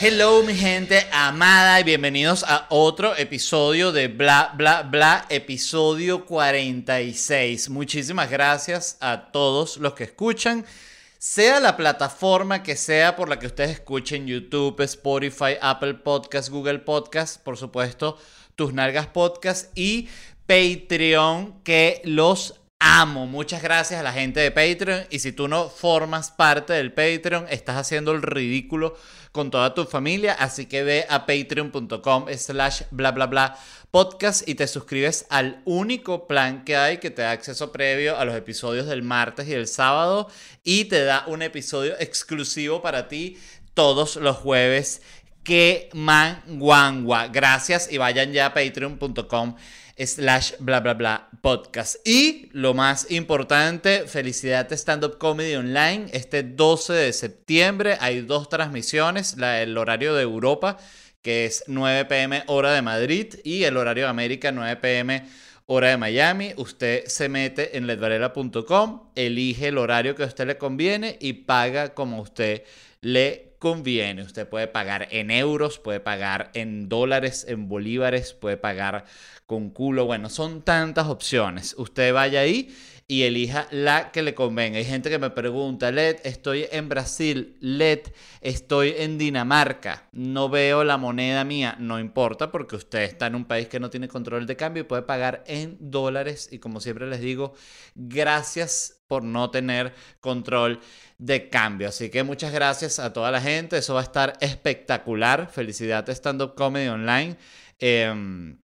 Hello mi gente amada y bienvenidos a otro episodio de Bla Bla Bla, episodio 46. Muchísimas gracias a todos los que escuchan, sea la plataforma que sea por la que ustedes escuchen, YouTube, Spotify, Apple Podcast, Google Podcast, por supuesto, Tus Nalgas Podcast y Patreon que los amo. Muchas gracias a la gente de Patreon. Y si tú no formas parte del Patreon, estás haciendo el ridículo con toda tu familia. Así que ve a patreon.com slash bla bla bla podcast y te suscribes al único plan que hay que te da acceso previo a los episodios del martes y el sábado y te da un episodio exclusivo para ti todos los jueves. Que man guangua. Gracias y vayan ya a patreon.com slash bla bla bla podcast. Y lo más importante, felicidad Stand Up Comedy Online. Este 12 de septiembre hay dos transmisiones, la, el horario de Europa, que es 9 pm hora de Madrid, y el horario de América 9 pm hora de Miami. Usted se mete en ledvarela.com, elige el horario que a usted le conviene y paga como usted le conviene. Usted puede pagar en euros, puede pagar en dólares, en bolívares, puede pagar con culo. Bueno, son tantas opciones. Usted vaya ahí y elija la que le convenga. Hay gente que me pregunta, Led, estoy en Brasil, Led, estoy en Dinamarca, no veo la moneda mía, no importa porque usted está en un país que no tiene control de cambio y puede pagar en dólares y como siempre les digo, gracias por no tener control de cambio. Así que muchas gracias a toda la gente, eso va a estar espectacular. Felicidades Stand Up Comedy Online. Em,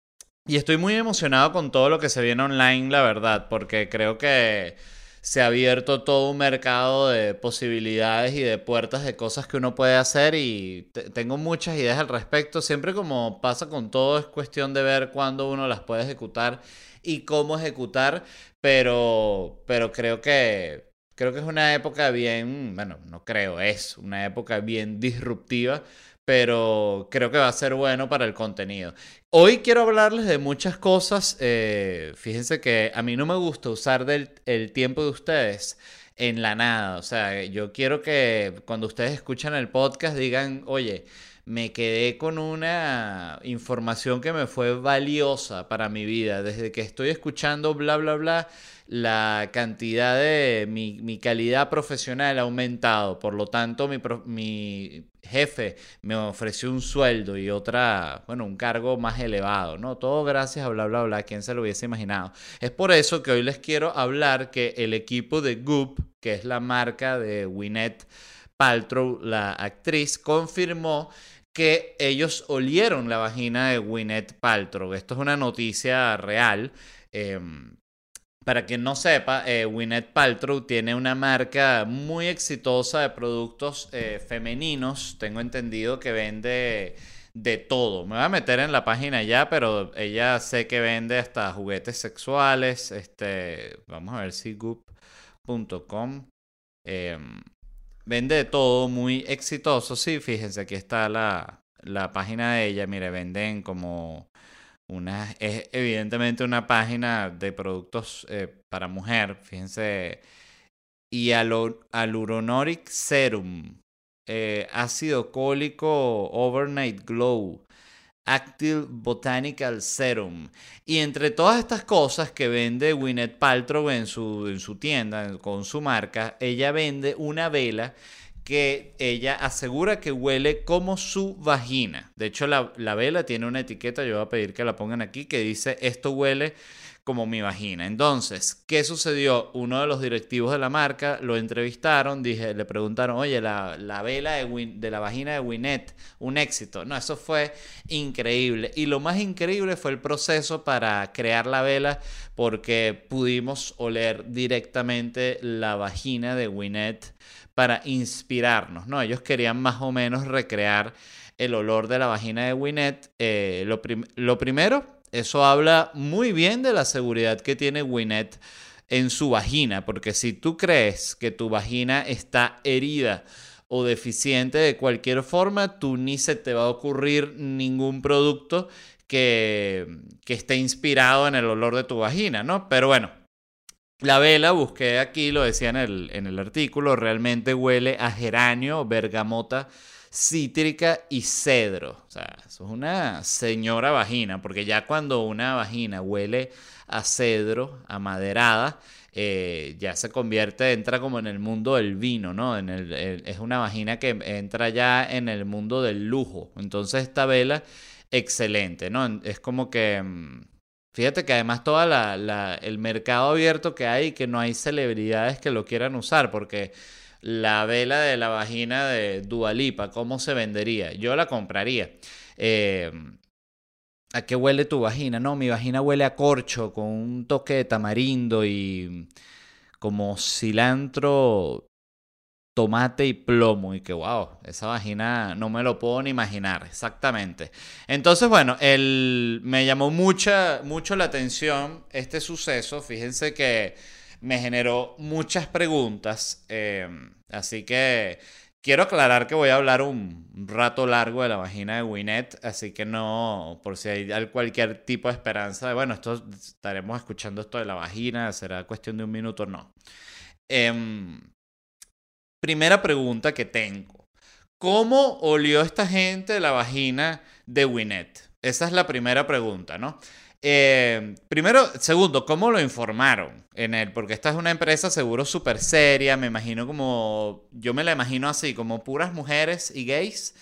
y estoy muy emocionado con todo lo que se viene online, la verdad, porque creo que se ha abierto todo un mercado de posibilidades y de puertas de cosas que uno puede hacer y tengo muchas ideas al respecto. Siempre como pasa con todo es cuestión de ver cuándo uno las puede ejecutar y cómo ejecutar, pero, pero creo que creo que es una época bien, bueno, no creo, es una época bien disruptiva pero creo que va a ser bueno para el contenido. Hoy quiero hablarles de muchas cosas. Eh, fíjense que a mí no me gusta usar el tiempo de ustedes en la nada. O sea, yo quiero que cuando ustedes escuchan el podcast digan, oye, me quedé con una información que me fue valiosa para mi vida. Desde que estoy escuchando bla, bla, bla, la cantidad de mi, calidad profesional ha aumentado. Por lo tanto, mi, mi, jefe me ofreció un sueldo y otra, bueno, un cargo más elevado, ¿no? Todo gracias a bla, bla, bla. ¿Quién se lo hubiese imaginado? Es por eso que hoy les quiero hablar que el equipo de Goop, que es la marca de Winnet Paltrow, la actriz, confirmó que ellos olieron la vagina de Gwyneth Paltrow. Esto es una noticia real. Em, para quien no sepa, eh, Paltrow tiene una marca muy exitosa de productos eh, femeninos. Tengo entendido que vende de todo. Me voy a meter en la página ya, pero ella sé que vende hasta juguetes sexuales. Este, vamos a ver si goop.com. vende de todo, muy exitoso. Sí, fíjense, aquí está la, la página de ella. Mire, venden como una, es evidentemente una página de productos eh, para mujer, fíjense. Y Aluronic Serum, eh, ácido cólico Overnight Glow, Active Botanical Serum. Y entre todas estas cosas que vende Gwyneth Paltrow en su, en su tienda, con su marca, ella vende una vela que ella asegura que huele como su vagina. De hecho, la, vela tiene una etiqueta, yo voy a pedir que la pongan aquí, que dice esto huele como mi vagina. Entonces, ¿qué sucedió? Uno de los directivos de la marca lo entrevistaron, dije, le preguntaron, oye, la, vela de, de, la vagina de Winnet, un éxito. No, eso fue increíble. Y lo más increíble fue el proceso para crear la vela, porque pudimos oler directamente la vagina de Winnet para inspirarnos, ¿no? Ellos querían más o menos recrear el olor de la vagina de Winnet. Eh, lo, lo, primero, eso habla muy bien de la seguridad que tiene Winnet en su vagina, porque si tú crees que tu vagina está herida o deficiente de cualquier forma, tú ni se te va a ocurrir ningún producto que, que esté inspirado en el olor de tu vagina, ¿no? Pero bueno, la vela, busqué aquí, lo decía en el, en el artículo, realmente huele a geranio, bergamota, cítrica y cedro. O sea, eso es una señora vagina, porque ya cuando una vagina huele a cedro, a maderada, eh, ya se convierte, entra como en el mundo del vino, ¿no? En el, es una vagina que entra ya en el mundo del lujo. Entonces esta vela, excelente, ¿no? Es como que... Fíjate que además todo el mercado abierto que hay, que no hay celebridades que lo quieran usar, porque la vela de la vagina de Dualipa, ¿cómo se vendería? Yo la compraría. Eh, ¿A qué huele tu vagina? No, mi vagina huele a corcho con un toque de tamarindo y como cilantro, tomate y plomo. Y que wow, esa vagina no me lo puedo ni imaginar, exactamente. Entonces, bueno, el, me llamó mucha, mucho la atención este suceso. Fíjense que me generó muchas preguntas. Eh, así que Quiero aclarar que voy a hablar un rato largo de la vagina de Winnet, así que no, por si hay cualquier tipo de esperanza de, bueno, esto, estaremos escuchando esto de la vagina, será cuestión de un minuto, no. Em, primera pregunta que tengo. ¿Cómo olió esta gente la vagina de Winnet? Esa es la primera pregunta, ¿no? Eh, primero, segundo, ¿cómo lo informaron en él? Porque esta es una empresa seguro súper seria, me imagino como, yo me la imagino así, como puras mujeres y gays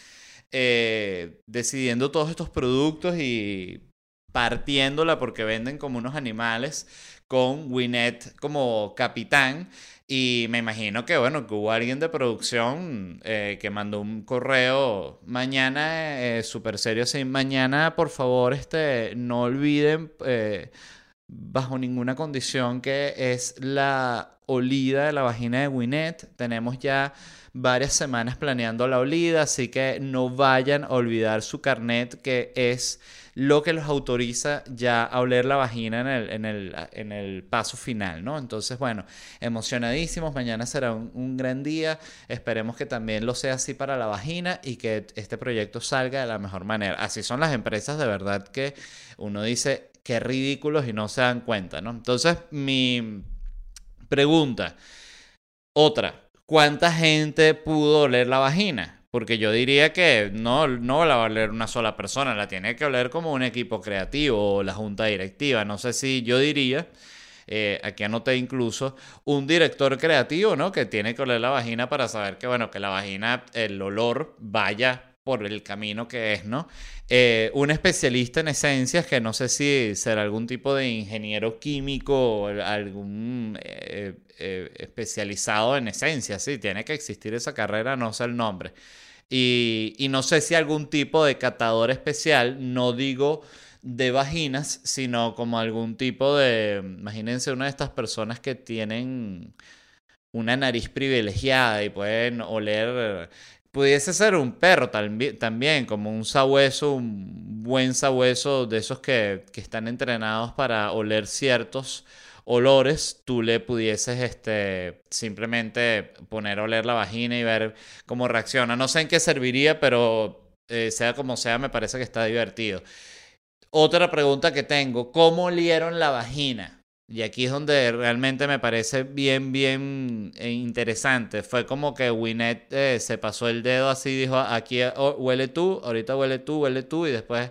eh, decidiendo todos estos productos y partiéndola porque venden como unos animales con Winnet como capitán y me imagino que, bueno, que hubo alguien de producción eh, que mandó un correo mañana, eh, súper serio, así, mañana, por favor, este, no olviden, eh, bajo ninguna condición, que es la olida de la vagina de Winnet. Tenemos ya varias semanas planeando la olida, así que no vayan a olvidar su carnet, que es lo que los autoriza ya a oler la vagina en el, en el, en el paso final, ¿no? Entonces, bueno, emocionadísimos, mañana será un, gran día, esperemos que también lo sea así para la vagina y que este proyecto salga de la mejor manera. Así son las empresas de verdad que uno dice, qué ridículos y no se dan cuenta, ¿no? Entonces, mi pregunta, otra, ¿cuánta gente pudo oler la vagina? Porque yo diría que no, no la va a leer una sola persona, la tiene que leer como un equipo creativo o la junta directiva. No sé si yo diría, eh, aquí anoté incluso, un director creativo, ¿no? Que tiene que oler la vagina para saber que, bueno, que la vagina, el olor vaya por el camino que es, ¿no? Eh, un especialista en esencias, que no sé si será algún tipo de ingeniero químico o algún eh, especializado en esencias, sí, tiene que existir esa carrera, no sé el nombre. Y, no sé si algún tipo de catador especial, no digo de vaginas, sino como algún tipo de, imagínense una de estas personas que tienen una nariz privilegiada y pueden oler, pudiese ser un perro también, como un sabueso, un buen sabueso de esos que, que están entrenados para oler ciertos olores, tú le pudieses este, simplemente poner a oler la vagina y ver cómo reacciona. No sé en qué serviría, pero eh, sea como sea, me parece que está divertido. Otra pregunta que tengo, ¿cómo olieron la vagina? Y aquí es donde realmente me parece bien, bien eh, interesante. Fue como que Winnet eh, se pasó el dedo así, dijo, aquí oh, huele tú, ahorita huele tú, huele tú, y después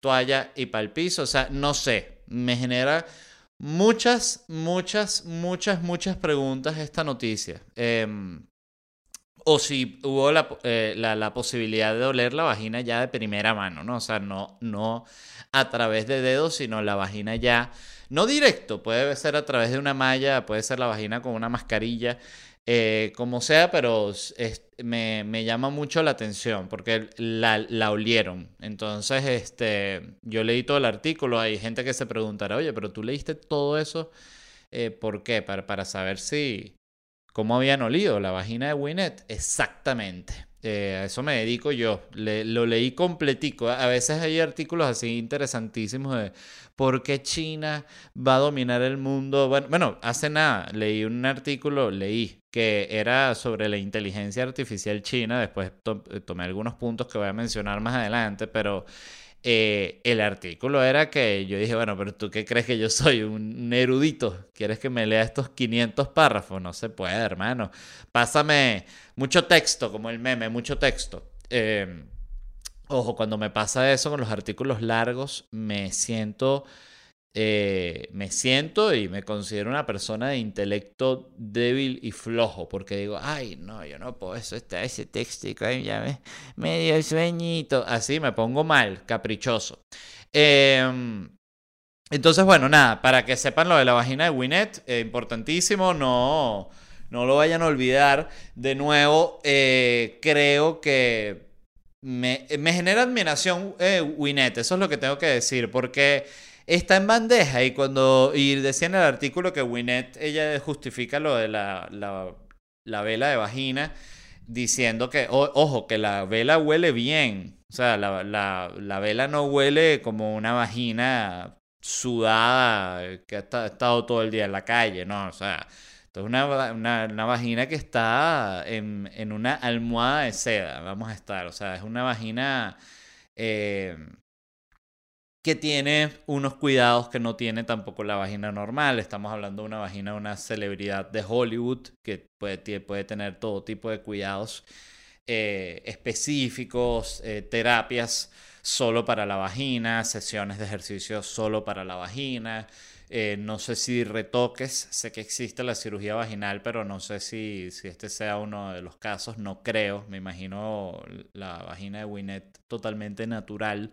toalla y para el piso. O sea, no sé, me genera Muchas, muchas, muchas, muchas preguntas esta noticia. Em, o si hubo eh, la, la, posibilidad de oler la vagina ya de primera mano, ¿no? O sea, no, no a través de dedos, sino la vagina ya, no directo, puede ser a través de una malla, puede ser la vagina con una mascarilla, eh, como sea, pero me, llama mucho la atención porque la, la, olieron. Entonces, este, yo leí todo el artículo, hay gente que se preguntará, oye, pero tú leíste todo eso, eh, ¿por qué? Para, para saber si, cómo habían olido la vagina de Winnet. Exactamente. Eh, a eso me dedico yo. lo leí completico. A veces hay artículos así interesantísimos de por qué China va a dominar el mundo. Bueno, bueno hace nada leí un artículo, leí que era sobre la inteligencia artificial china. Después tomé algunos puntos que voy a mencionar más adelante, pero eh, el artículo era que yo dije, bueno, pero tú qué crees que yo soy un erudito? ¿Quieres que me lea estos 500 párrafos? No se puede, hermano. Pásame mucho texto, como el meme, mucho texto. Eh, ojo, cuando me pasa eso con los artículos largos, me siento eh, me siento y me considero una persona de intelecto débil y flojo, porque digo, ay, no, yo no puedo, eso está ese textico ahí, ya me, medio sueñito, así me pongo mal, caprichoso. Em, entonces, bueno, nada, para que sepan lo de la vagina de Winnet, eh, importantísimo, no, no lo vayan a olvidar. De nuevo, eh, creo que me, me genera admiración Winnet, eso es lo que tengo que decir, porque está en bandeja y cuando y decía en el artículo que Winnet ella justifica lo de la, la, vela de vagina diciendo que ojo que la vela huele bien. O sea la, la, vela no huele como una vagina sudada que ha estado todo el día en la calle no o sea es una, una, vagina que está en, en, una almohada de seda vamos a estar. O sea es una vagina eh, que tiene unos cuidados que no tiene tampoco la vagina normal. Estamos hablando de una vagina de una celebridad de Hollywood que puede, puede tener todo tipo de cuidados eh, específicos, eh, terapias solo para la vagina, sesiones de ejercicio solo para la vagina. Eh, no sé si retoques, sé que existe la cirugía vaginal, pero no sé si, si este sea uno de los casos, no creo, me imagino la vagina de Winnet totalmente natural.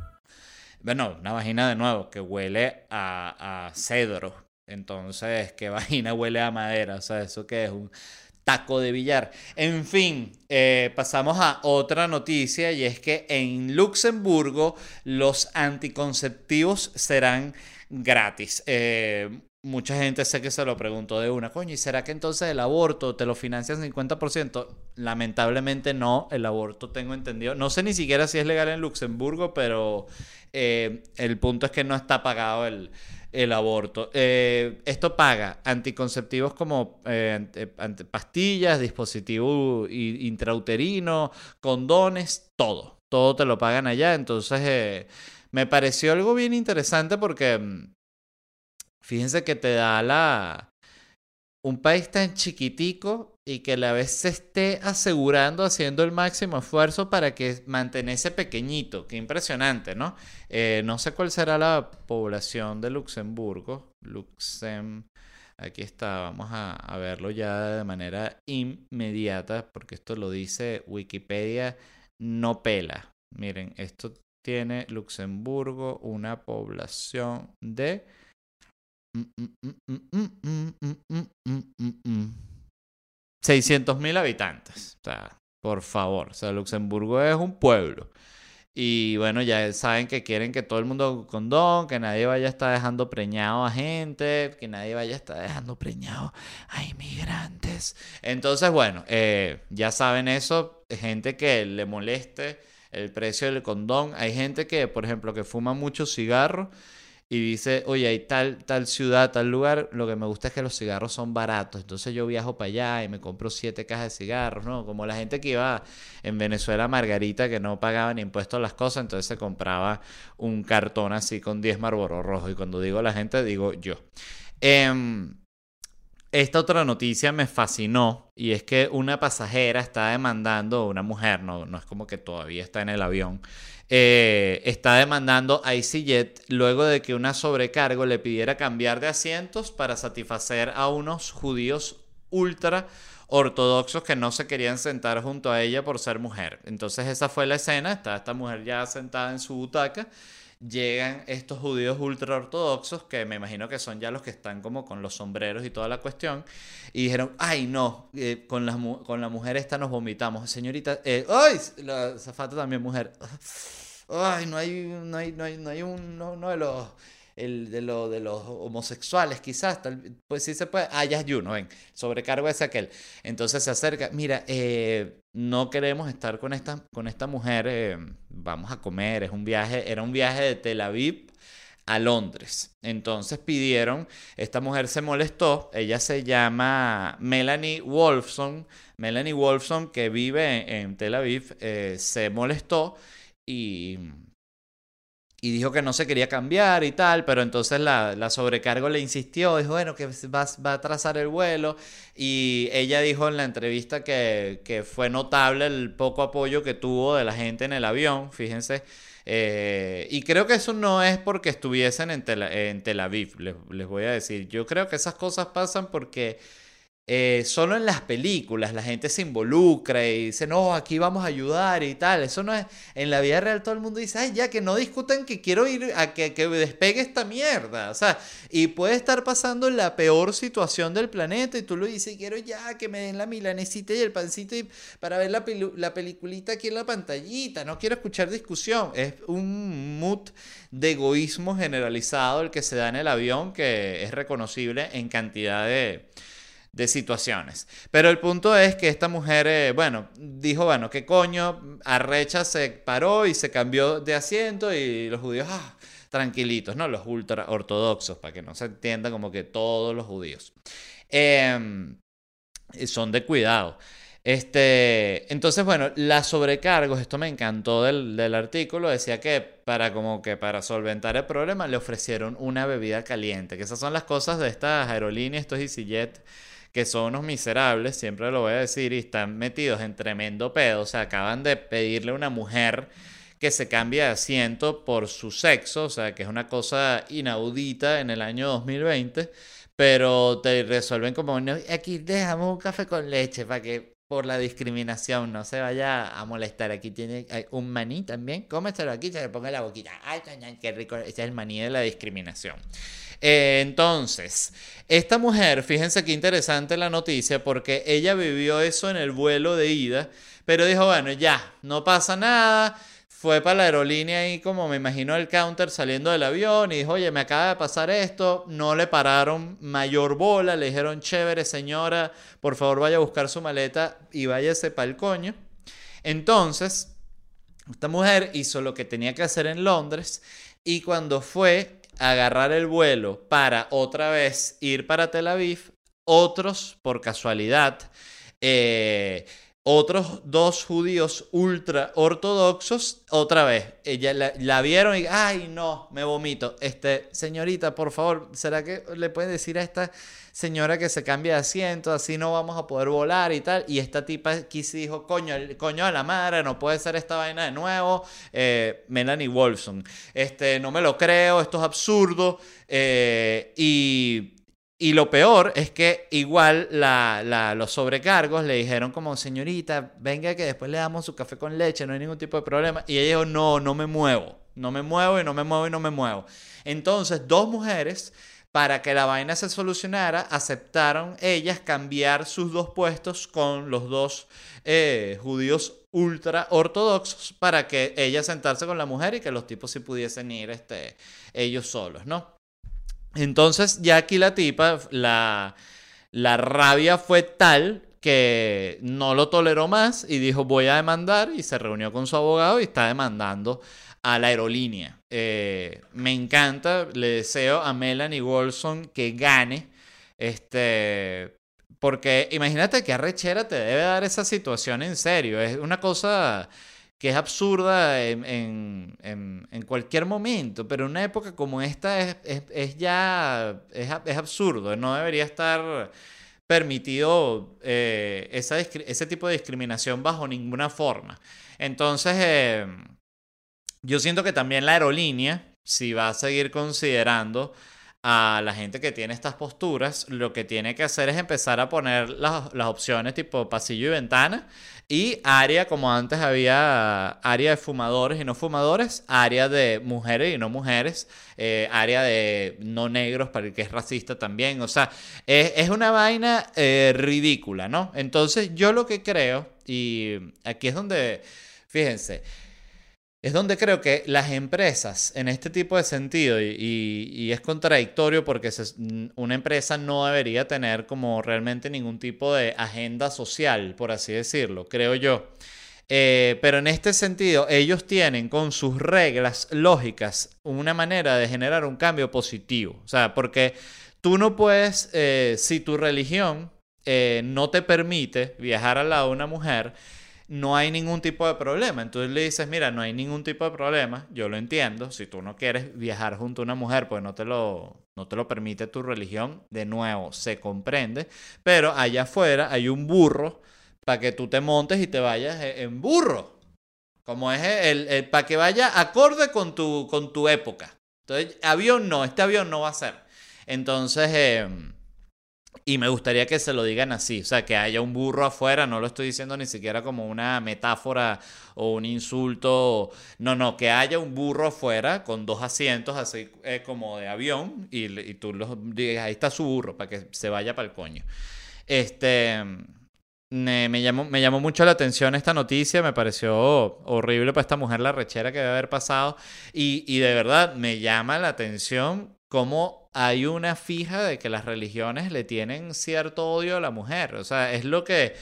Bueno, una vagina de nuevo que huele a, cedro. Entonces, ¿qué vagina huele a madera? O sea, eso que es un taco de billar. En fin, eh, pasamos a otra noticia y es que en Luxemburgo los anticonceptivos serán gratis. Eh, mucha gente sé que se lo preguntó de una, coño, ¿y será que entonces el aborto te lo financian 50%? Lamentablemente no, el aborto tengo entendido, no sé ni siquiera si es legal en Luxemburgo, pero eh, el punto es que no está pagado el, aborto. Eh, esto paga anticonceptivos como eh, pastillas, dispositivo intrauterino, condones, todo. Todo te lo pagan allá. Entonces, me pareció algo bien interesante porque mm, fíjense que te da la... Un país tan chiquitico y que a la vez se esté asegurando, haciendo el máximo esfuerzo para que mantenese pequeñito. Qué impresionante, ¿no? Eh, no sé cuál será la población de Luxemburgo. Luxem. Aquí está, vamos a, verlo ya de manera inmediata, porque esto lo dice Wikipedia, no pela. Miren, esto tiene Luxemburgo una población de... 600.000 habitantes. O sea, por favor. O sea, Luxemburgo es un pueblo. Y bueno, ya saben que quieren que todo el mundo condón, que nadie vaya a estar dejando preñado a gente, que nadie vaya a estar dejando preñado a inmigrantes. Entonces, bueno, eh, ya saben eso, gente que le moleste el precio del condón. Hay gente que, por ejemplo, que fuma mucho cigarro y dice, oye, hay tal, tal ciudad, tal lugar, lo que me gusta es que los cigarros son baratos, entonces yo viajo para allá y me compro siete cajas de cigarros, ¿no? Como la gente que iba en Venezuela, Margarita, que no pagaba ni impuestos a las cosas, entonces se compraba un cartón así con 10 Marlboro rojos, y cuando digo la gente, digo yo. Em, esta otra noticia me fascinó y es que una pasajera está demandando, una mujer, no, no es como que todavía está en el avión, eh, está demandando a EasyJet luego de que una sobrecargo le pidiera cambiar de asientos para satisfacer a unos judíos ultra ortodoxos que no se querían sentar junto a ella por ser mujer. Entonces esa fue la escena, está esta mujer ya sentada en su butaca, llegan estos judíos ultra ortodoxos, que me imagino que son ya los que están como con los sombreros y toda la cuestión, y dijeron, ay no, eh, con, la, con la mujer esta nos vomitamos, señorita, eh, ay, la zafata también mujer. Ay, no hay, no hay, no hay, no hay un, no, de los el de, lo, de los homosexuales, quizás, tal, pues sí se puede. Ah, ya es Juno, ven, sobrecargo es aquel. Entonces se acerca, mira, eh, no queremos estar con esta, con esta mujer, eh, vamos a comer, es un viaje, era un viaje de Tel Aviv a Londres. Entonces pidieron, esta mujer se molestó, ella se llama Melanie Wolfson, Melanie Wolfson que vive en, Tel Aviv, eh, se molestó y, y dijo que no se quería cambiar y tal, pero entonces la, la sobrecargo le insistió, dijo, bueno, que va, va, a trazar el vuelo y ella dijo en la entrevista que, que fue notable el poco apoyo que tuvo de la gente en el avión, fíjense eh, y creo que eso no es porque estuviesen en Tel, en Tel Aviv, les, les, voy a decir. Yo creo que esas cosas pasan porque eh, solo en las películas la gente se involucra y dice, no, aquí vamos a ayudar y tal. Eso no es. En la vida real todo el mundo dice, ay, ya que no discutan que quiero ir a que, que despegue esta mierda. O sea, y puede estar pasando la peor situación del planeta y tú lo dices, quiero ya que me den la milanesita y el pancito para ver la, la peliculita aquí en la pantallita. No quiero escuchar discusión. Es un mood de egoísmo generalizado el que se da en el avión que es reconocible en cantidad de de situaciones. Pero el punto es que esta mujer, eh, bueno, dijo, bueno, ¿qué coño? Arrecha se paró y se cambió de asiento y los judíos, ah, tranquilitos, ¿no? Los ultra ortodoxos, para que no se entienda como que todos los judíos. Em, son de cuidado. Este, entonces, bueno, las sobrecargos, esto me encantó del, del, artículo, decía que para como que para solventar el problema le ofrecieron una bebida caliente, que esas son las cosas de estas aerolíneas, estos EasyJet que son unos miserables, siempre lo voy a decir, y están metidos en tremendo pedo. O sea, acaban de pedirle a una mujer que se cambie de asiento por su sexo, o sea, que es una cosa inaudita en el año 2020, pero te resuelven como, aquí dejamos un café con leche para que por la discriminación no se vaya a molestar. Aquí tiene un maní también, cómeselo aquí, se le ponga la boquita. Ay, qué rico, ese es el maní de la discriminación. Eh, entonces, esta mujer, fíjense qué interesante la noticia, porque ella vivió eso en el vuelo de ida, pero dijo, bueno, ya, no pasa nada. Fue para la aerolínea y como me imagino el counter saliendo del avión y dijo, oye, me acaba de pasar esto, no le pararon mayor bola, le dijeron, chévere señora, por favor vaya a buscar su maleta y váyase para el coño. Entonces, esta mujer hizo lo que tenía que hacer en Londres y cuando fue agarrar el vuelo para otra vez ir para Tel Aviv, otros, por casualidad, eh, otros dos judíos ultra ortodoxos, otra vez, ella la, vieron y, ay, no, me vomito. Este, señorita, por favor, ¿será que le puede decir a esta señora que se cambie de asiento? Así no vamos a poder volar y tal. Y esta tipa aquí se dijo, coño, coño a la madre, no puede ser esta vaina de nuevo. Eh, Melanie Wolfson, este, no me lo creo, esto es absurdo. Eh, y y lo peor es que igual los sobrecargos le dijeron como, señorita, venga que después le damos su café con leche, no hay ningún tipo de problema. Y ella dijo, no, no me muevo, no me muevo y no me muevo y no me muevo. Entonces, dos mujeres, para que la vaina se solucionara, aceptaron ellas cambiar sus dos puestos con los dos eh, judíos ultra ortodoxos para que ella sentarse con la mujer y que los tipos sí pudiesen ir este, ellos solos, ¿no? Entonces ya aquí la tipa, la, la rabia fue tal que no lo toleró más y dijo voy a demandar y se reunió con su abogado y está demandando a la aerolínea. Eh, me encanta, le deseo a Melanie Wilson que gane, este, porque imagínate que arrechera te debe dar esa situación en serio, es una cosa que es absurda en, cualquier momento, pero en una época como esta es, ya, es, absurdo, no debería estar permitido eh, ese tipo de discriminación bajo ninguna forma. Entonces, eh, yo siento que también la aerolínea, si va a seguir considerando a la gente que tiene estas posturas, lo que tiene que hacer es empezar a poner las, opciones tipo pasillo y ventana y área, como antes había área de fumadores y no fumadores, área de mujeres y no mujeres, eh, área de no negros para el que es racista también. O sea, es, una vaina eh, ridícula, ¿no? Entonces yo lo que creo, y aquí es donde, fíjense, es donde creo que las empresas, en este tipo de sentido, y, es contradictorio porque una empresa no debería tener como realmente ningún tipo de agenda social, por así decirlo, creo yo. Eh, pero en este sentido, ellos tienen con sus reglas lógicas una manera de generar un cambio positivo. O sea, porque tú no puedes, eh, si tu religión eh, no te permite viajar al lado de una mujer, no hay ningún tipo de problema. Entonces le dices, mira, no hay ningún tipo de problema, yo lo entiendo, si tú no quieres viajar junto a una mujer, pues no te lo, no te lo permite tu religión, de nuevo, se comprende, pero allá afuera hay un burro para que tú te montes y te vayas e, en burro. Como es el, para que vaya acorde con tu, con tu época. Entonces, avión no, este avión no va a ser. Entonces, em, y me gustaría que se lo digan así, o sea, que haya un burro afuera, no lo estoy diciendo ni siquiera como una metáfora o un insulto, no, no, que haya un burro afuera con dos asientos así eh, como de avión y, y tú los digas, ahí está su burro, para que se vaya para el coño. Este me, llamó, me llamó mucho la atención esta noticia, me pareció horrible para esta mujer la rechera que debe haber pasado y, y de verdad me llama la atención cómo hay una fija de que las religiones le tienen cierto odio a la mujer, o sea, es lo que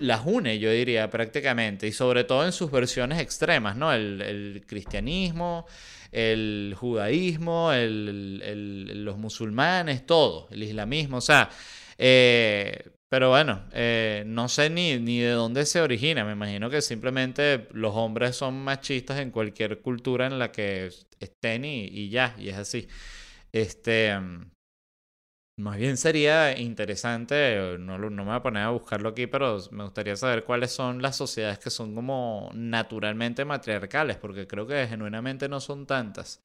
las une, yo diría, prácticamente, y sobre todo en sus versiones extremas, ¿no? El, cristianismo, el judaísmo, el, los musulmanes, todo, el islamismo, o sea, eh, pero bueno, eh, no sé ni, ni de dónde se origina. Me imagino que simplemente los hombres son machistas en cualquier cultura en la que estén y, ya, y es así. Este, mm, más bien sería interesante, no, no me voy a poner a buscarlo aquí, pero me gustaría saber cuáles son las sociedades que son como naturalmente matriarcales, porque creo que genuinamente no son tantas.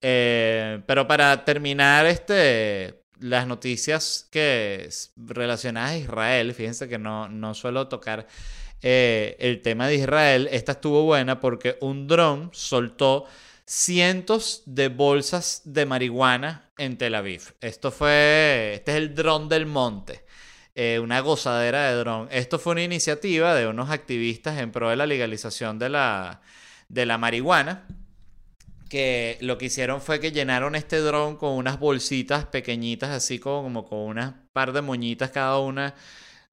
Eh, pero para terminar este las noticias que relacionadas a Israel, fíjense que no, no suelo tocar eh, el tema de Israel, esta estuvo buena porque un dron soltó cientos de bolsas de marihuana en Tel Aviv. Esto fue, este es el dron del monte. Eh, una gozadera de dron. Esto fue una iniciativa de unos activistas en pro de la legalización de la, de la marihuana que lo que hicieron fue que llenaron este dron con unas bolsitas pequeñitas, así como, con unas par de moñitas cada una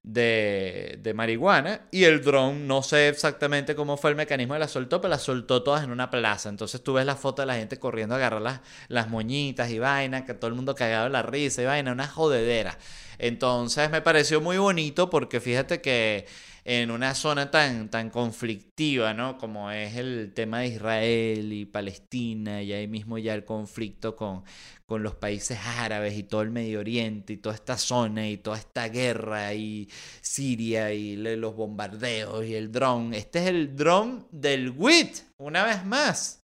de, de marihuana. Y el dron, no sé exactamente cómo fue el mecanismo de la soltó, pero la soltó todas en una plaza. Entonces tú ves la foto de la gente corriendo a agarrar las, las moñitas y vaina, que todo el mundo cagado la risa y vaina, una jodedera. Entonces me pareció muy bonito porque fíjate que en una zona tan, tan conflictiva, ¿no? Como es el tema de Israel y Palestina, y ahí mismo ya el conflicto con, con los países árabes y todo el Medio Oriente y toda esta zona y toda esta guerra y Siria y los bombardeos y el dron. Este es el dron del WIT, una vez más.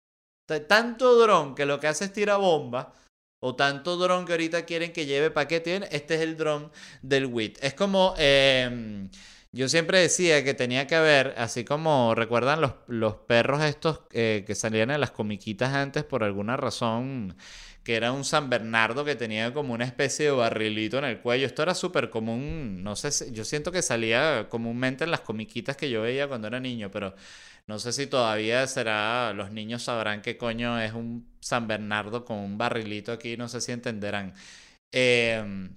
Tanto dron que lo que hace es tirar bomba o tanto dron que ahorita quieren que lleve paquete, este es el dron del WIT. Es como... Em, yo siempre decía que tenía que haber, así como recuerdan los, los perros estos eh, que salían en las comiquitas antes por alguna razón, que era un San Bernardo que tenía como una especie de barrilito en el cuello. Esto era súper común, no sé, yo siento que salía comúnmente en las comiquitas que yo veía cuando era niño, pero no sé si todavía será, los niños sabrán qué coño es un San Bernardo con un barrilito aquí, no sé si entenderán. Eh,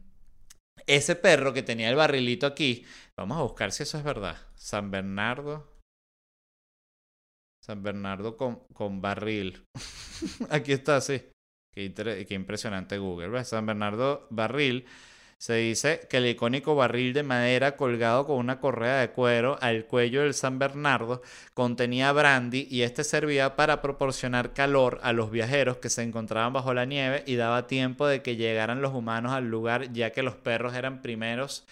ese perro que tenía el barrilito aquí, vamos a buscar si eso es verdad. San Bernardo. San Bernardo con, con barril. aquí está, sí. Qué, impresionante Google. ¿ves? San Bernardo barril se dice que el icónico barril de madera colgado con una correa de cuero al cuello del San Bernardo contenía brandy y este servía para proporcionar calor a los viajeros que se encontraban bajo la nieve y daba tiempo de que llegaran los humanos al lugar ya que los perros eran primeros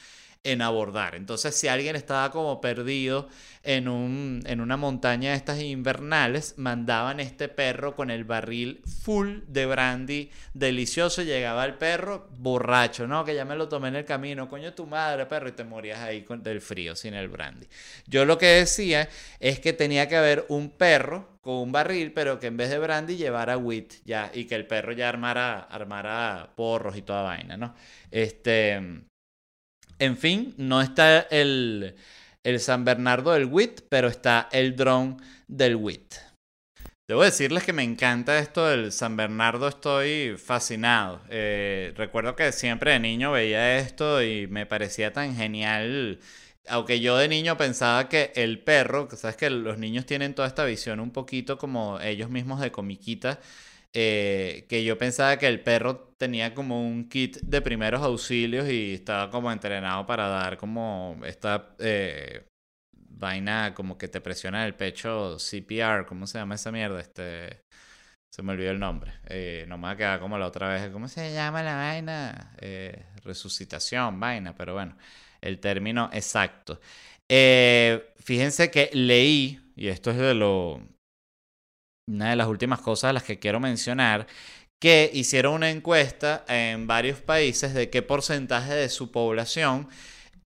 en abordar. Entonces, si alguien estaba como perdido en, un, en una montaña de estas invernales, mandaban este perro con el barril full de brandy delicioso. Llegaba el perro borracho, ¿no? Que ya me lo tomé en el camino, coño tu madre, perro, y te morías ahí con, del frío sin el brandy. Yo lo que decía es que tenía que haber un perro con un barril, pero que en vez de brandy llevara wheat, ya, y que el perro ya armara, armara porros y toda vaina, ¿no? Este. En fin, no está el, el San Bernardo del WIT, pero está el dron del WIT. Debo decirles que me encanta esto del San Bernardo, estoy fascinado. Eh, recuerdo que siempre de niño veía esto y me parecía tan genial. Aunque yo de niño pensaba que el perro, sabes que los niños tienen toda esta visión un poquito como ellos mismos de comiquita, eh, que yo pensaba que el perro tenía como un kit de primeros auxilios y estaba como entrenado para dar como esta eh, vaina como que te presiona el pecho, CPR, ¿cómo se llama esa mierda? Este, se me olvidó el nombre. Eh, no me va a quedar como la otra vez, ¿cómo se llama la vaina? Resucitación, vaina, pero bueno, el término exacto. Fíjense que leí, y esto es de lo, una de las últimas cosas a las que quiero mencionar, que hicieron una encuesta en varios países de qué porcentaje de su población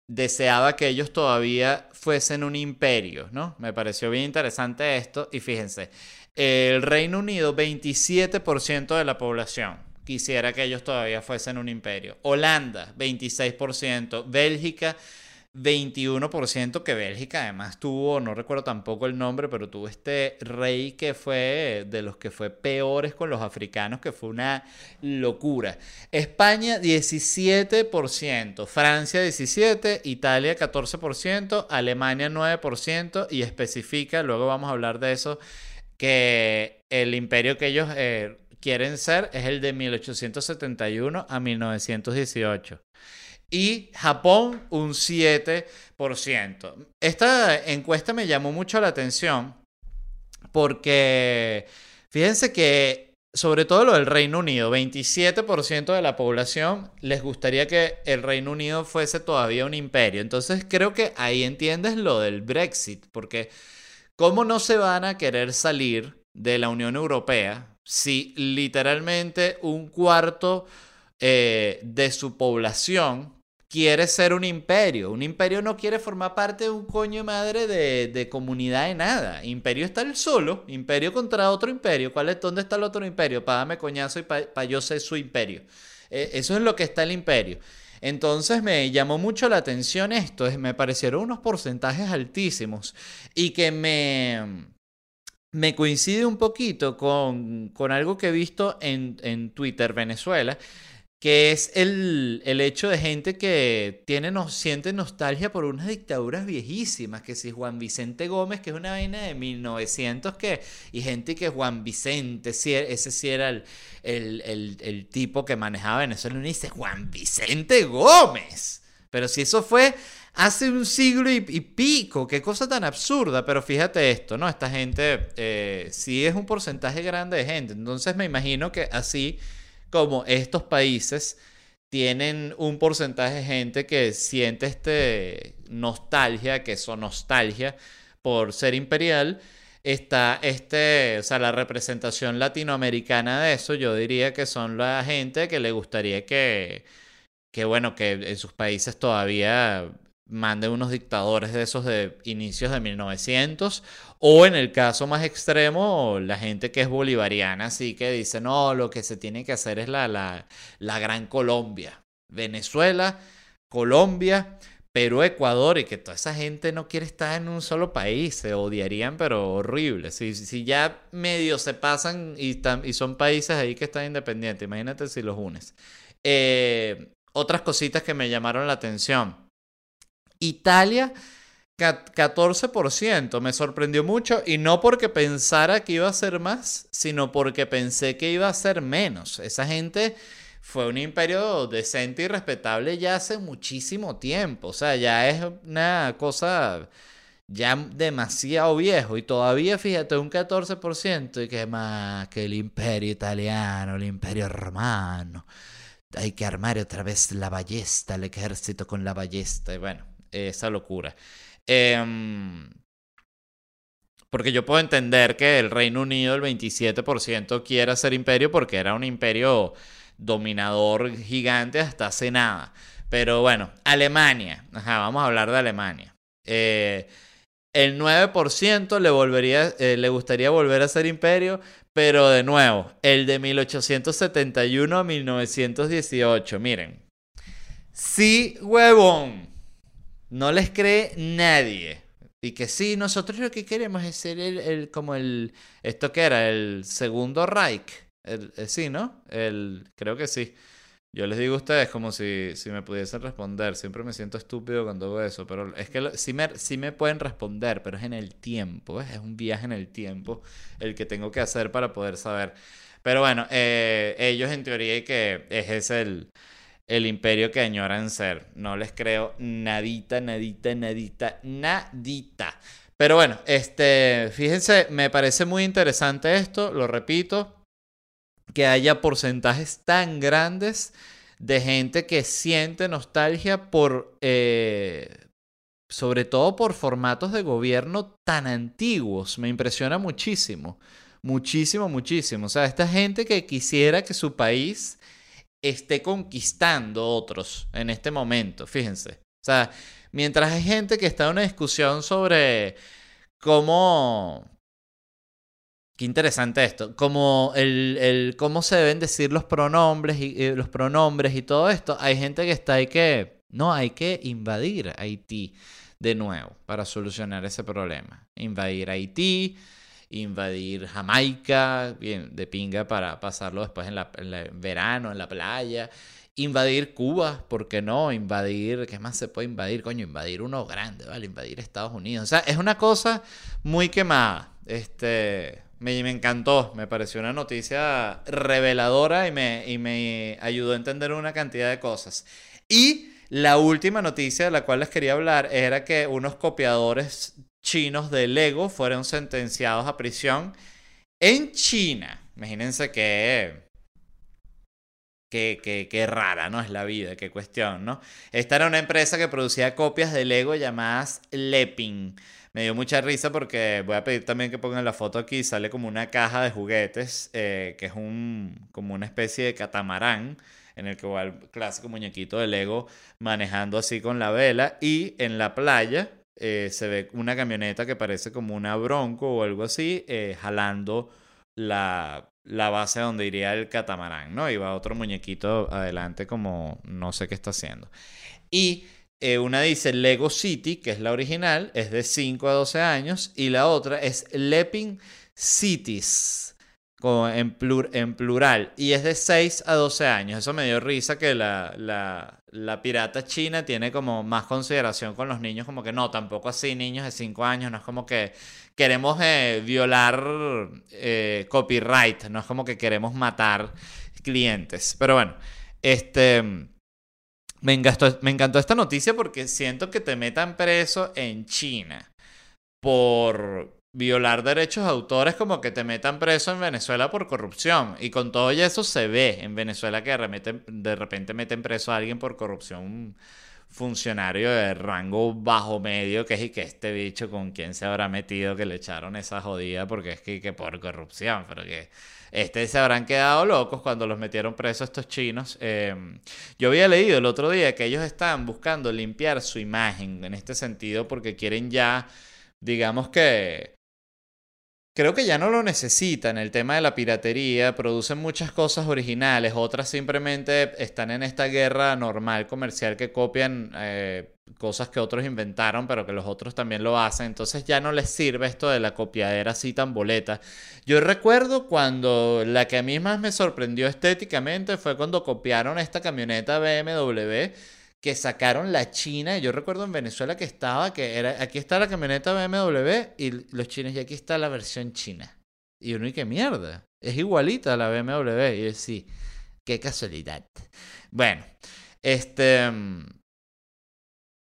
deseaba que ellos todavía fuesen un imperio, ¿no? Me pareció bien interesante esto y fíjense, el Reino Unido 27% de la población quisiera que ellos todavía fuesen un imperio. Holanda 26%, Bélgica 21% que Bélgica además tuvo, no recuerdo tampoco el nombre, pero tuvo este rey que fue de los que fue peores con los africanos, que fue una locura. España 17%, Francia 17%, Italia 14%, Alemania 9% y especifica, luego vamos a hablar de eso, que el imperio que ellos eh, quieren ser es el de 1871 a 1918 y Japón un 7%. Esta encuesta me llamó mucho la atención porque fíjense que sobre todo lo del Reino Unido, 27% de la población les gustaría que el Reino Unido fuese todavía un imperio. Entonces creo que ahí entiendes lo del Brexit, porque ¿cómo no se van a querer salir de la Unión Europea si literalmente un cuarto eh, de su población quiere ser un imperio. Un imperio no quiere formar parte de un coño madre de, comunidad de nada. Imperio está el solo, imperio contra otro imperio. ¿Cuál es, ¿Dónde está el otro imperio? Págame coñazo y para yo ser su imperio. E, eso es lo que está el imperio. Entonces me llamó mucho la atención esto, me parecieron unos porcentajes altísimos y que me, me coincide un poquito con, con algo que he visto en, en Twitter Venezuela, que es el, hecho de gente que tiene, nos, siente nostalgia por unas dictaduras viejísimas, que si Juan Vicente Gómez, que es una vaina de 1900, que, y gente que Juan Vicente, ese sí era el, el, tipo que manejaba Venezuela, uno dice, Juan Vicente Gómez, pero si eso fue hace un siglo y, pico, qué cosa tan absurda, pero fíjate esto, ¿no? Esta gente eh, sí es un porcentaje grande de gente, entonces me imagino que así como estos países tienen un porcentaje de gente que siente este nostalgia, que son nostalgia por ser imperial, está este, o sea, la representación latinoamericana de eso, yo diría que son la gente que le gustaría que, que bueno, que en sus países todavía mande unos dictadores de esos de inicios de 1900 o en el caso más extremo la gente que es bolivariana así que dice no lo que se tiene que hacer es la, la, la gran Colombia Venezuela Colombia Perú Ecuador y que toda esa gente no quiere estar en un solo país se odiarían pero horrible. Si, si ya medio se pasan y, y son países ahí que están independientes imagínate si los unes. Eh, otras cositas que me llamaron la atención Italia, 14%. Me sorprendió mucho y no porque pensara que iba a ser más, sino porque pensé que iba a ser menos. Esa gente fue un imperio decente y respetable ya hace muchísimo tiempo. O sea, ya es una cosa ya demasiado viejo y todavía fíjate un 14% y que más que el imperio italiano, el imperio romano. Hay que armar otra vez la ballesta, el ejército con la ballesta y bueno, esa locura. Em, porque yo puedo entender que el Reino Unido, el 27%, quiera ser imperio porque era un imperio dominador gigante hasta hace nada. Pero bueno, Alemania. Ajá, vamos a hablar de Alemania. Eh, el 9% le, volvería, eh, le gustaría volver a ser imperio, pero de nuevo, el de 1871 a 1918. Miren. Sí, huevón. No les cree nadie. Y que sí, nosotros lo que queremos es ser el, el como el, esto que era, el segundo Reich. El, eh, sí, ¿no? El, creo que sí. Yo les digo a ustedes como si, si me pudiesen responder. Siempre me siento estúpido cuando hago eso. Pero es que sí, me, me pueden responder, pero es en el tiempo. Es un viaje en el tiempo el que tengo que hacer para poder saber. Pero bueno, eh, ellos en teoría que ese es el, el imperio que añoran ser. No les creo nadita, nadita, nadita, nadita. Pero bueno, este, fíjense, me parece muy interesante esto, lo repito que haya porcentajes tan grandes de gente que siente nostalgia por, eh, sobre todo por formatos de gobierno tan antiguos. Me impresiona muchísimo, muchísimo, muchísimo. O sea, esta gente que quisiera que su país esté conquistando otros en este momento, fíjense. O sea, mientras hay gente que está en una discusión sobre cómo Qué interesante esto. Como el, el, cómo se deben decir los pronombres y eh, los pronombres y todo esto. Hay gente que está ahí que. No, hay que invadir Haití de nuevo para solucionar ese problema. Invadir Haití, invadir Jamaica, bien, de pinga para pasarlo después en, la, en verano, en la playa. Invadir Cuba, ¿por qué no? Invadir, ¿qué más se puede invadir? Coño, invadir uno grande, ¿vale? Invadir Estados Unidos. O sea, es una cosa muy quemada. Este, me, me, encantó, me pareció una noticia reveladora y me, y me ayudó a entender una cantidad de cosas. Y la última noticia de la cual les quería hablar era que unos copiadores chinos de Lego fueron sentenciados a prisión en China. Imagínense que... Qué, qué, rara, ¿no? Es la vida, qué cuestión, ¿no? Esta era una empresa que producía copias de Lego llamadas Leping me dio mucha risa porque voy a pedir también que pongan la foto aquí. Sale como una caja de juguetes, eh, que es un, como una especie de catamarán, en el que va el clásico muñequito de Lego manejando así con la vela. Y en la playa eh, se ve una camioneta que parece como una bronco o algo así, eh, jalando la, la base donde iría el catamarán, ¿no? Y va otro muñequito adelante como no sé qué está haciendo. Y eh, una dice Lego City, que es la original, es de 5 a 12 años, y la otra es Leping Cities, en, plural, y es de 6 a 12 años. Eso me dio risa que la, la, pirata china tiene como más consideración con los niños, como que no, tampoco así, niños de 5 años, no es como que queremos eh, violar eh, copyright, no es como que queremos matar clientes. Pero bueno, este... Me encantó, me encantó esta noticia porque siento que te metan preso en China por violar derechos de autores como que te metan preso en Venezuela por corrupción. Y con todo eso se ve en Venezuela que de repente meten preso a alguien por corrupción funcionario de rango bajo medio, que es y que este bicho con quién se habrá metido que le echaron esa jodida porque es que, que por corrupción, pero que este, se habrán quedado locos cuando los metieron presos estos chinos. Em, yo había leído el otro día que ellos están buscando limpiar su imagen en este sentido porque quieren ya, digamos que Creo que ya no lo necesitan. El tema de la piratería, producen muchas cosas originales, otras simplemente están en esta guerra normal comercial que copian eh, cosas que otros inventaron, pero que los otros también lo hacen. Entonces ya no les sirve esto de la copiadera así tan boleta. Yo recuerdo cuando la que a mí más me sorprendió estéticamente fue cuando copiaron esta camioneta BMW que sacaron la China. Yo recuerdo en Venezuela que estaba, que era, aquí está la camioneta BMW y los chinos, y aquí está la versión china. Y uno, y qué mierda, es igualita la BMW. Y yo, sí, qué casualidad. Bueno, este... Mm,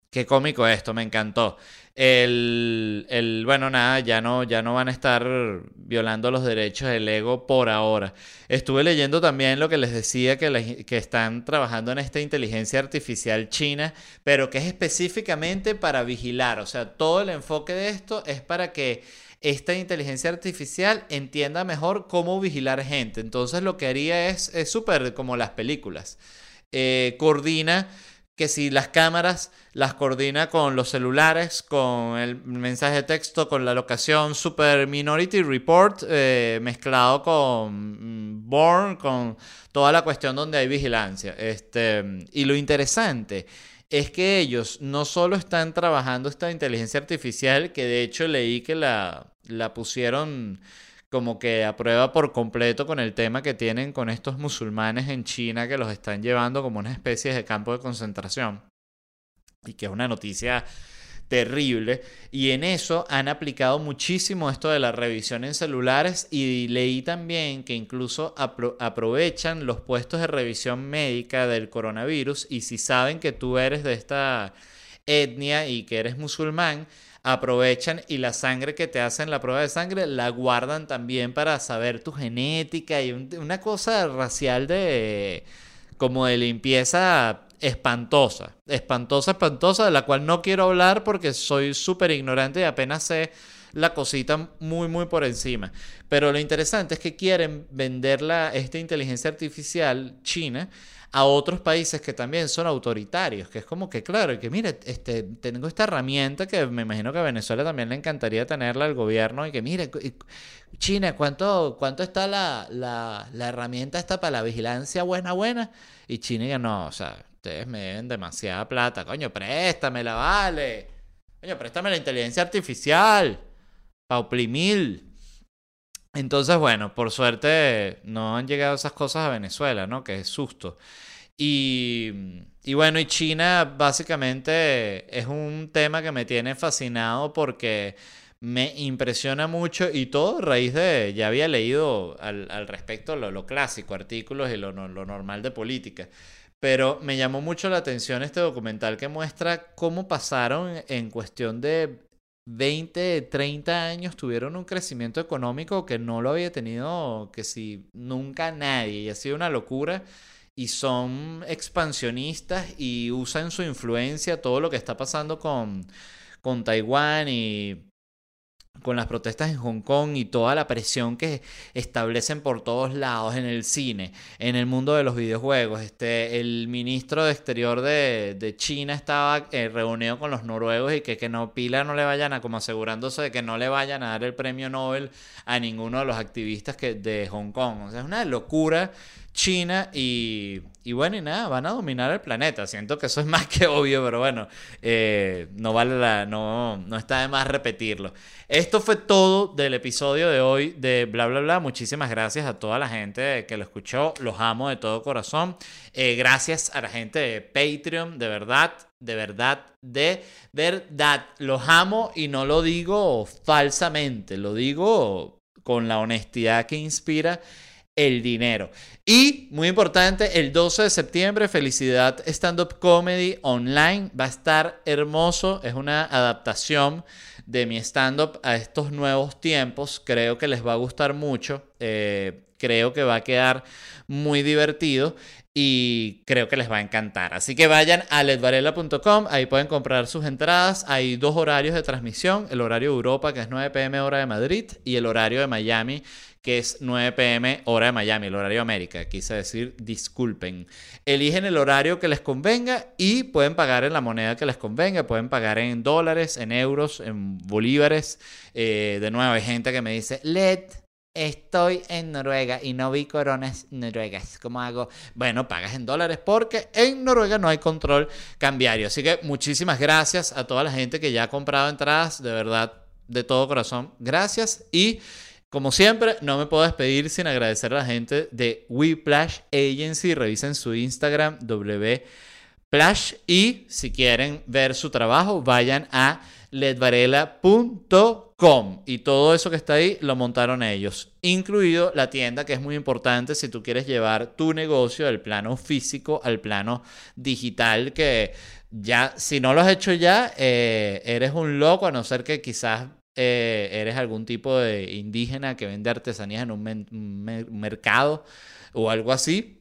qué cómico esto, me encantó. El, el, bueno, nada, ya no, ya no van a estar violando los derechos del ego por ahora. Estuve leyendo también lo que les decía que, que están trabajando en esta inteligencia artificial china, pero que es específicamente para vigilar. O sea, todo el enfoque de esto es para que esta inteligencia artificial entienda mejor cómo vigilar gente. Entonces lo que haría es súper como las películas. Eh, coordina que si las cámaras las coordina con los celulares, con el mensaje de texto, con la locación Super Minority Report eh, mezclado con mm, Born, con toda la cuestión donde hay vigilancia. Este, y lo interesante es que ellos no solo están trabajando esta inteligencia artificial, que de hecho leí que la, la pusieron como que a prueba por completo con el tema que tienen con estos musulmanes en China que los están llevando como una especie de campo de concentración. Y que es una noticia terrible. Y en eso han aplicado muchísimo esto de la revisión en celulares y leí también que incluso aprovechan los puestos de revisión médica del coronavirus y si saben que tú eres de esta etnia y que eres musulmán, aprovechan y la sangre que te hacen la prueba de sangre la guardan también para saber tu genética y una cosa racial de como de limpieza espantosa, espantosa, espantosa, de la cual no quiero hablar porque soy súper ignorante y apenas sé la cosita muy, muy por encima. Pero lo interesante es que quieren vender esta inteligencia artificial china a otros países que también son autoritarios, que es como que, claro, que mire, este, tengo esta herramienta que me imagino que a Venezuela también le encantaría tenerla al gobierno y que, mire, China, ¿cuánto, cuánto está la, la, la herramienta esta para la vigilancia buena, buena? Y China ya no, o sea, ustedes me deben demasiada plata. Coño, préstamela, vale. Coño, préstame la inteligencia artificial. Pauplimil. Entonces, bueno, por suerte no han llegado esas cosas a Venezuela, ¿no? Que es susto. Y, bueno, y China básicamente es un tema que me tiene fascinado porque me impresiona mucho y todo a raíz de, ya había leído al, respecto lo, clásico, artículos y lo normal de política. Pero me llamó mucho la atención este documental que muestra cómo pasaron en cuestión de 20, 30 años, tuvieron un crecimiento económico que no lo había tenido, que si nunca nadie, y ha sido una locura. Y son expansionistas y usan su influencia, todo lo que está pasando con, con Taiwán y con las protestas en Hong Kong y toda la presión que establecen por todos lados en el cine, en el mundo de los videojuegos. Este, el ministro de Exterior de, de China estaba eh, reunido con los noruegos y que, que no pila no le vayan a, como asegurándose de que no le vayan a dar el premio Nobel a ninguno de los activistas que, de Hong Kong. O sea, es una locura China y, y, bueno, y nada, van a dominar el planeta. Siento que eso es más que obvio, pero bueno, eh, no vale la, no, no está de más repetirlo. Esto fue todo del episodio de hoy de Bla Bla Bla. Muchísimas gracias a toda la gente que lo escuchó. Los amo de todo corazón. Eh, gracias a la gente de Patreon, de verdad, de verdad, de verdad. Los amo y no lo digo falsamente, lo digo con la honestidad que inspira el dinero. Y, muy importante, el 12 de septiembre, Felicidad Stand Up Comedy Online. Va a estar hermoso. Es una adaptación de mi stand-up a estos nuevos tiempos. Creo que les va a gustar mucho. Eh, creo que va a quedar muy divertido y creo que les va a encantar. Así que vayan a ledvarela.com, ahí pueden comprar sus entradas. Hay dos horarios de transmisión, el horario de Europa que es 9 pm hora de Madrid y el horario de Miami que es 9 pm hora de Miami, el horario de América. Quise decir, disculpen. Eligen el horario que les convenga y pueden pagar en la moneda que les convenga. Pueden pagar en dólares, en euros, en bolívares. Eh, de nuevo, hay gente que me dice, LED, Estoy en Noruega y no vi coronas noruegas. ¿Cómo hago? Bueno, pagas en dólares porque en Noruega no hay control cambiario. Así que muchísimas gracias a toda la gente que ya ha comprado entradas. De verdad, de todo corazón, gracias. Y como siempre, no me puedo despedir sin agradecer a la gente de Weplash Agency. Revisen su Instagram, wplash. Y si quieren ver su trabajo, vayan a ledvarela.com. Y todo eso que está ahí lo montaron ellos. Incluido la tienda, que es muy importante si tú quieres llevar tu negocio del plano físico al plano digital. Que ya, si no lo has hecho ya, eh, eres un loco, a no ser que quizás eh, eres algún tipo de indígena que vende artesanías en un, mercado o algo así.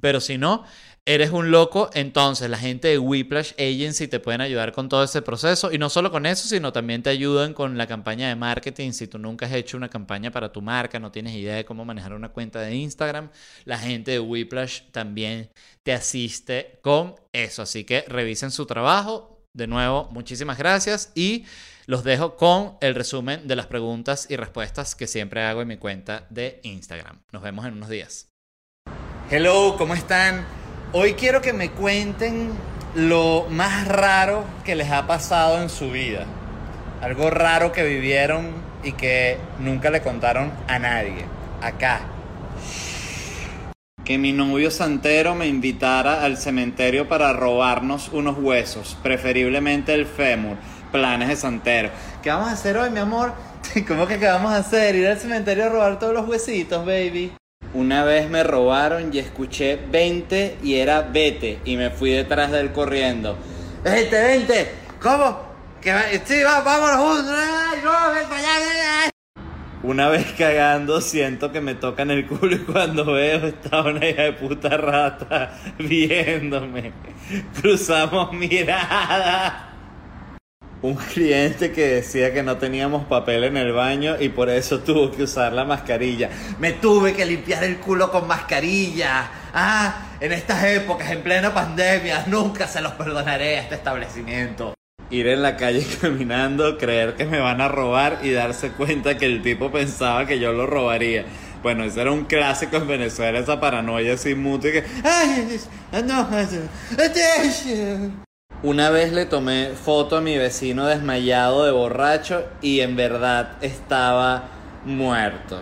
Pero si no, eres un loco, entonces la gente de Whiplash Agency te pueden ayudar con todo ese proceso. Y no solo con eso, sino también te ayudan con la campaña de marketing. Si tú nunca has hecho una campaña para tu marca, no tienes idea de cómo manejar una cuenta de Instagram, la gente de Whiplash también te asiste con eso. Así que revisen su trabajo. De nuevo, muchísimas gracias y los dejo con el resumen de las preguntas y respuestas que siempre hago en mi cuenta de Instagram. Nos vemos en unos días. Hello, ¿cómo están? Hoy quiero que me cuenten lo más raro que les ha pasado en su vida. Algo raro que vivieron y que nunca le contaron a nadie. Acá. Que mi novio santero me invitara al cementerio para robarnos unos huesos, preferiblemente el fémur. Planes de santero. ¿Qué vamos a hacer hoy, mi amor? ¿Cómo que qué vamos a hacer? Ir al cementerio a robar todos los huesitos, baby. Una vez me robaron y escuché 20 y era vete y me fui detrás de él corriendo. ¡Vente, vente! ¿Cómo? Que va- sí, va, vámonos juntos. Ay. Una vez cagando siento que me tocan el culo y cuando veo está una hija de puta rata viéndome. Cruzamos mirada. Un cliente que decía que no teníamos papel en el baño y por eso tuvo que usar la mascarilla. Me tuve que limpiar el culo con mascarilla. Ah, en estas épocas, en plena pandemia, nunca se los perdonaré a este establecimiento. Ir en la calle caminando, creer que me van a robar y darse cuenta que el tipo pensaba que yo lo robaría. Bueno, ese era un clásico en Venezuela, esa paranoia así mutua que... "Ay, no, una vez le tomé foto a mi vecino desmayado de borracho y en verdad estaba muerto.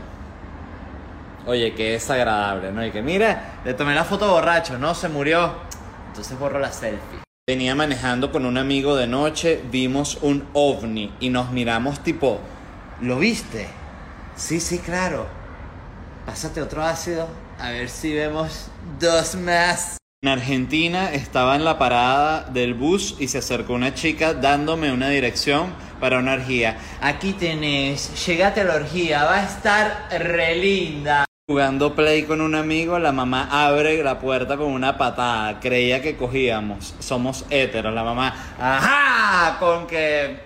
Oye, qué desagradable, ¿no? Y que mira, le tomé la foto borracho, no, se murió. Entonces borro la selfie. Venía manejando con un amigo de noche, vimos un ovni y nos miramos tipo, ¿lo viste? Sí, sí, claro. Pásate otro ácido, a ver si vemos dos más. En Argentina estaba en la parada del bus y se acercó una chica dándome una dirección para una orgía. Aquí tenés, llegate a la orgía, va a estar re linda. Jugando play con un amigo, la mamá abre la puerta con una patada. Creía que cogíamos. Somos héteros. La mamá, ajá, con que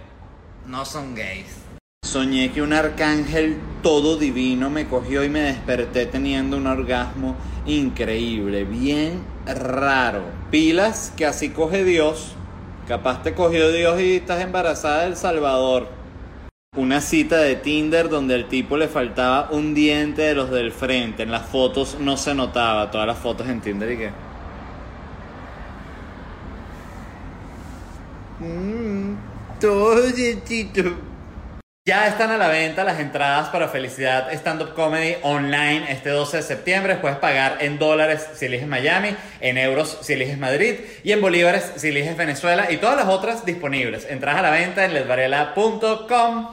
no son gays. Soñé que un arcángel todo divino me cogió y me desperté teniendo un orgasmo increíble, bien raro. Pilas que así coge Dios. Capaz te cogió Dios y estás embarazada del Salvador. Una cita de Tinder donde al tipo le faltaba un diente de los del frente. En las fotos no se notaba. Todas las fotos en Tinder y qué. Mm, todo dientito. Ya están a la venta las entradas para Felicidad Stand Up Comedy online este 12 de septiembre. Puedes pagar en dólares si eliges Miami, en euros si eliges Madrid y en bolívares si eliges Venezuela y todas las otras disponibles. Entradas a la venta en ledvarela.com.